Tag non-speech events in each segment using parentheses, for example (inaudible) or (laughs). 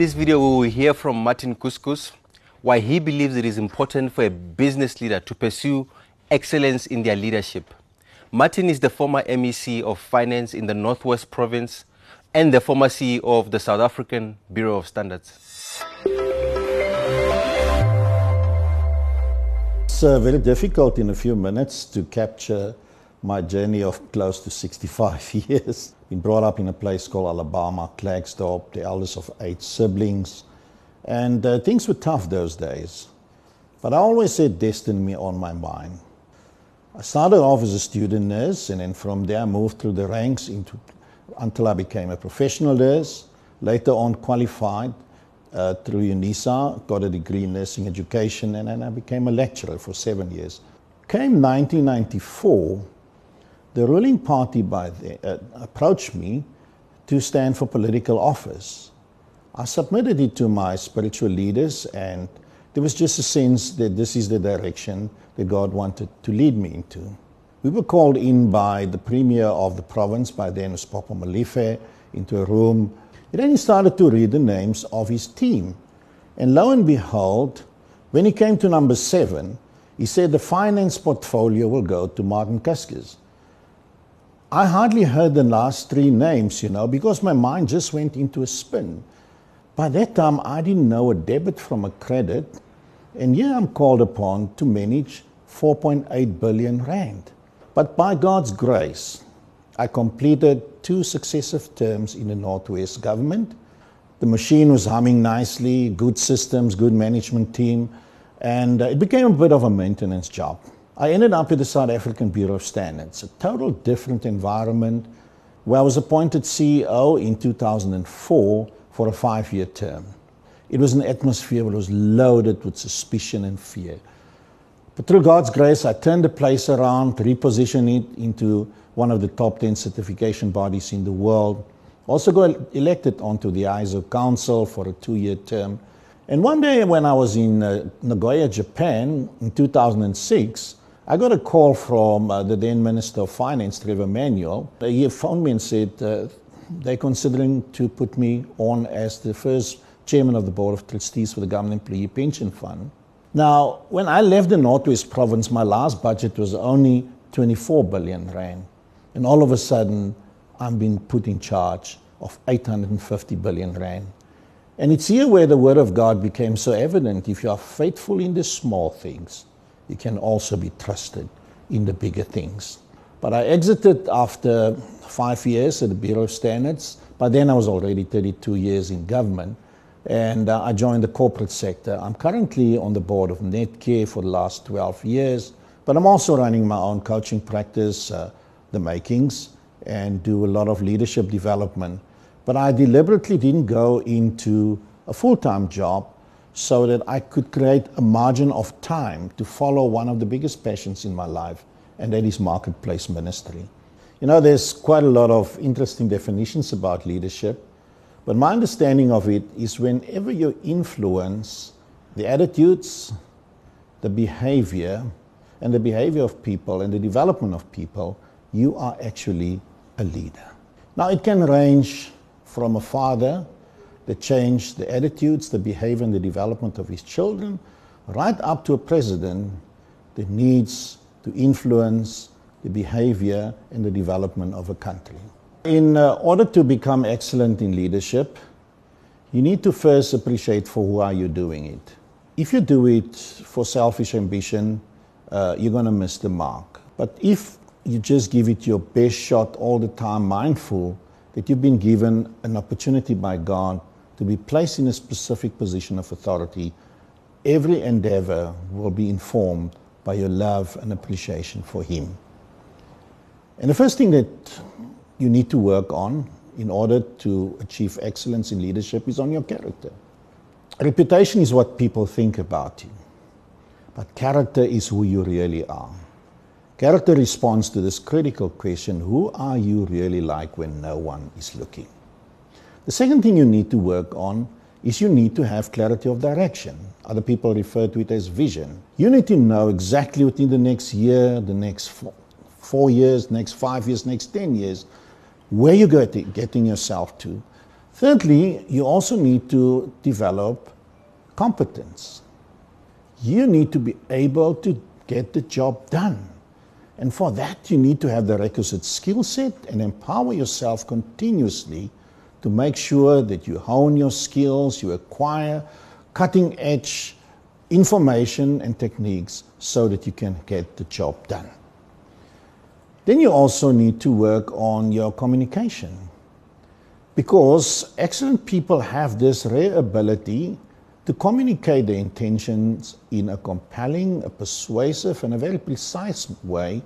this video, we will hear from Martin Kuscus why he believes it is important for a business leader to pursue excellence in their leadership. Martin is the former MEC of Finance in the Northwest Province and the former CEO of the South African Bureau of Standards. It's uh, very difficult in a few minutes to capture my journey of close to 65 (laughs) years. Been brought up in a place called Alabama, Klerksdorp, the eldest of eight siblings. And uh, things were tough those days. But I always said destiny on my mind. I started off as a student nurse, and then from there moved through the ranks into, until I became a professional nurse. Later on, qualified uh, through UNISA, got a degree in nursing education, and then I became a lecturer for seven years. Came 1994, the ruling party by the, uh, approached me to stand for political office. I submitted it to my spiritual leaders, and there was just a sense that this is the direction that God wanted to lead me into. We were called in by the premier of the province, by then was Popo Molefe, into a room. And then he started to read the names of his team. And lo and behold, when he came to number seven, he said the finance portfolio will go to Martin Kuscus. I hardly heard the last three names, you know, because my mind just went into a spin. By that time, I didn't know a debit from a credit, and here I'm called upon to manage 4.8 billion rand. But by God's grace, I completed two successive terms in the Northwest government. The machine was humming nicely, good systems, good management team, and uh, it became a bit of a maintenance job. I ended up at the South African Bureau of Standards, a total different environment where I was appointed CEO in 2004 for a five year term. It was an atmosphere that was loaded with suspicion and fear. But through God's grace, I turned the place around, repositioned it into one of the top 10 certification bodies in the world. Also got elected onto the ISO Council for a two year term. And one day when I was in uh, Nagoya, Japan in 2006, I got a call from uh, the then Minister of Finance, Trevor Manuel. He phoned me and said uh, they're considering to put me on as the first chairman of the Board of Trustees for the Government Employee Pension Fund. Now, when I left the Northwest Province, my last budget was only 24 billion rand. And all of a sudden, I'm being put in charge of 850 billion rand. And it's here where the Word of God became so evident. If you are faithful in the small things, you can also be trusted in the bigger things. But I exited after five years at the Bureau of Standards. By then, I was already 32 years in government, and uh, I joined the corporate sector. I'm currently on the board of Netcare for the last 12 years, but I'm also running my own coaching practice, uh, The Makings, and do a lot of leadership development. But I deliberately didn't go into a full time job so that I could create a margin of time to follow one of the biggest passions in my life, and that is marketplace ministry. You know, there's quite a lot of interesting definitions about leadership, but my understanding of it is whenever you influence the attitudes, the behavior, and the behavior of people and the development of people, you are actually a leader. Now, it can range from a father that changed the attitudes, the behavior, and the development of his children, right up to a president that needs to influence the behavior and the development of a country. In uh, order to become excellent in leadership, you need to first appreciate for who are you doing it. If you do it for selfish ambition, uh, you're going to miss the mark. But if you just give it your best shot all the time, mindful that you've been given an opportunity by God to be placed in a specific position of authority, every endeavor will be informed by your love and appreciation for Him. And the first thing that you need to work on in order to achieve excellence in leadership is on your character. Reputation is what people think about you, but character is who you really are. Character responds to this critical question who are you really like when no one is looking? The second thing you need to work on is you need to have clarity of direction. Other people refer to it as vision. You need to know exactly within the next year, the next four, four years, next five years, next 10 years, where you're getting yourself to. Thirdly, you also need to develop competence. You need to be able to get the job done. And for that, you need to have the requisite skill set and empower yourself continuously to make sure that you hone your skills, you acquire cutting edge information and techniques so that you can get the job done. Then you also need to work on your communication because excellent people have this rare ability to communicate their intentions in a compelling, a persuasive, and a very precise way,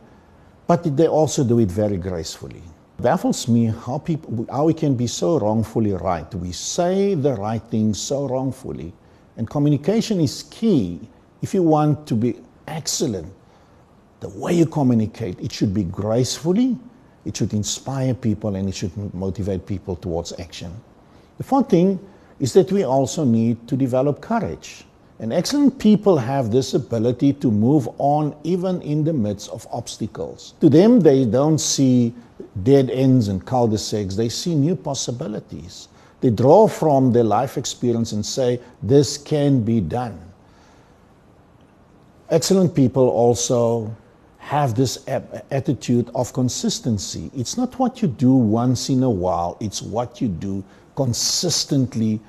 but they also do it very gracefully. Baffles me how people how we can be so wrongfully right. We say the right things so wrongfully. And communication is key. If you want to be excellent, the way you communicate, it should be gracefully, it should inspire people, and it should motivate people towards action. The fourth thing is that we also need to develop courage. And excellent people have this ability to move on even in the midst of obstacles. To them, they don't see dead ends and cul-de-sacs, they see new possibilities. They draw from their life experience and say, this can be done. Excellent people also have this attitude of consistency. It's not what you do once in a while, it's what you do consistently,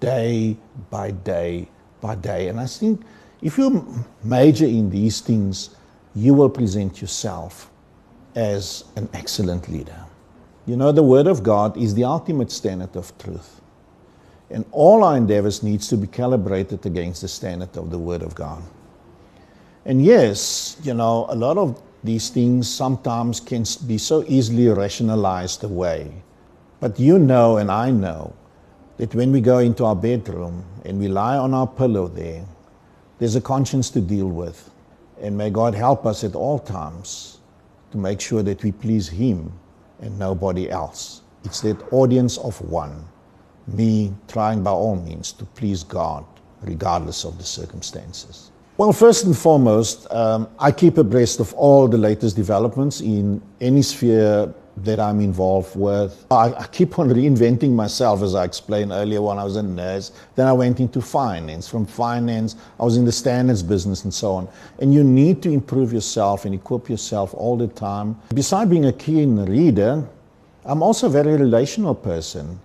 day by day by day. And I think if you major in these things, you will present yourself as an excellent leader. You know, the Word of God is the ultimate standard of truth. And all our endeavors needs to be calibrated against the standard of the Word of God. And yes, you know, a lot of these things sometimes can be so easily rationalized away. But you know, and I know, that when we go into our bedroom and we lie on our pillow there, there's a conscience to deal with. And may God help us at all times to make sure that we please Him and nobody else. It's that audience of one, me trying by all means to please God regardless of the circumstances. Well, first and foremost, um, I keep abreast of all the latest developments in any sphere that I'm involved with. I, I, keep on reinventing myself, as I explained earlier when I was a nurse. Then I went into finance. From finance, I was in the standards business and so on. And you need to improve yourself and equip yourself all the time. Besides being a keen reader, I'm also a very relational person.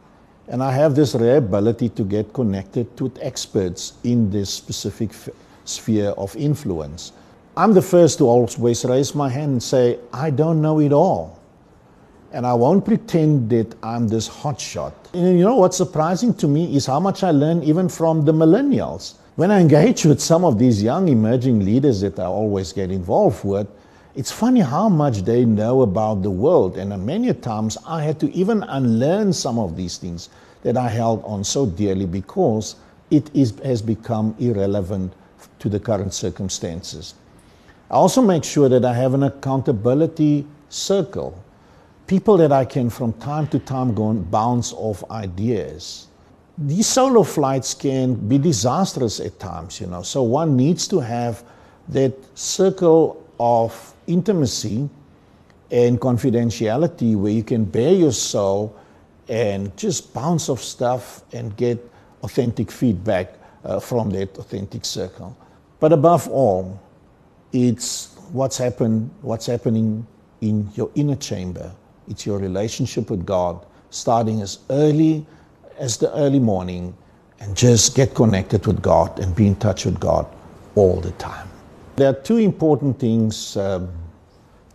And I have this rare ability to get connected with experts in this specific sphere of influence. I'm the first to always raise my hand and say, I don't know it all. And I won't pretend that I'm this hotshot. And you know what's surprising to me is how much I learn even from the millennials. When I engage with some of these young emerging leaders that I always get involved with, it's funny how much they know about the world. And many times I had to even unlearn some of these things that I held on so dearly because it is, has become irrelevant to the current circumstances. I also make sure that I have an accountability circle people that I can from time to time go and bounce off ideas. These solo flights can be disastrous at times, you know. So one needs to have that circle of intimacy and confidentiality where you can bare your soul and just bounce off stuff and get authentic feedback uh, from that authentic circle. But above all, it's what's happened, what's happening in your inner chamber it's your relationship with God, starting as early as the early morning, and just get connected with God and be in touch with God all the time. There are two important things, um,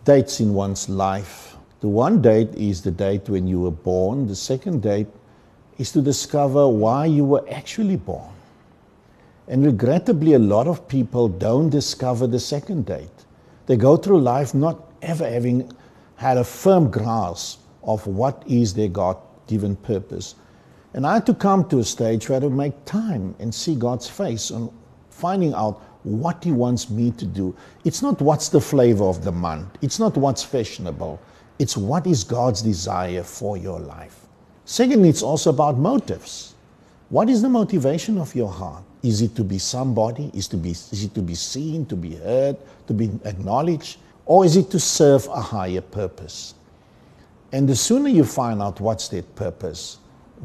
dates in one's life. The one date is the date when you were born, the second date is to discover why you were actually born. And regrettably, a lot of people don't discover the second date. They go through life not ever having had a firm grasp of what is their God given purpose. And I had to come to a stage where I would make time and see God's face and finding out what He wants me to do. It's not what's the flavor of the month, it's not what's fashionable, it's what is God's desire for your life. Secondly, it's also about motives. What is the motivation of your heart? Is it to be somebody? Is, to be, is it to be seen, to be heard, to be acknowledged? Or is it to serve a higher purpose? And the sooner you find out what's that purpose,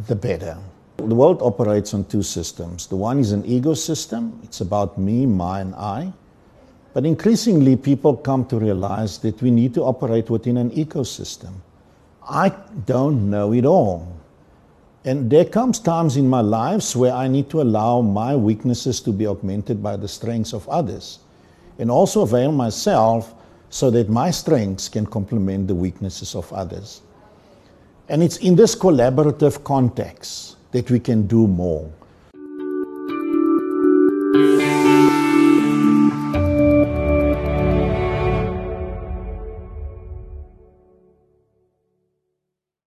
the better. The world operates on two systems. The one is an ego system, it's about me, mine, I. But increasingly, people come to realize that we need to operate within an ecosystem. I don't know it all. And there comes times in my lives where I need to allow my weaknesses to be augmented by the strengths of others and also avail myself so that my strengths can complement the weaknesses of others. And it's in this collaborative context that we can do more.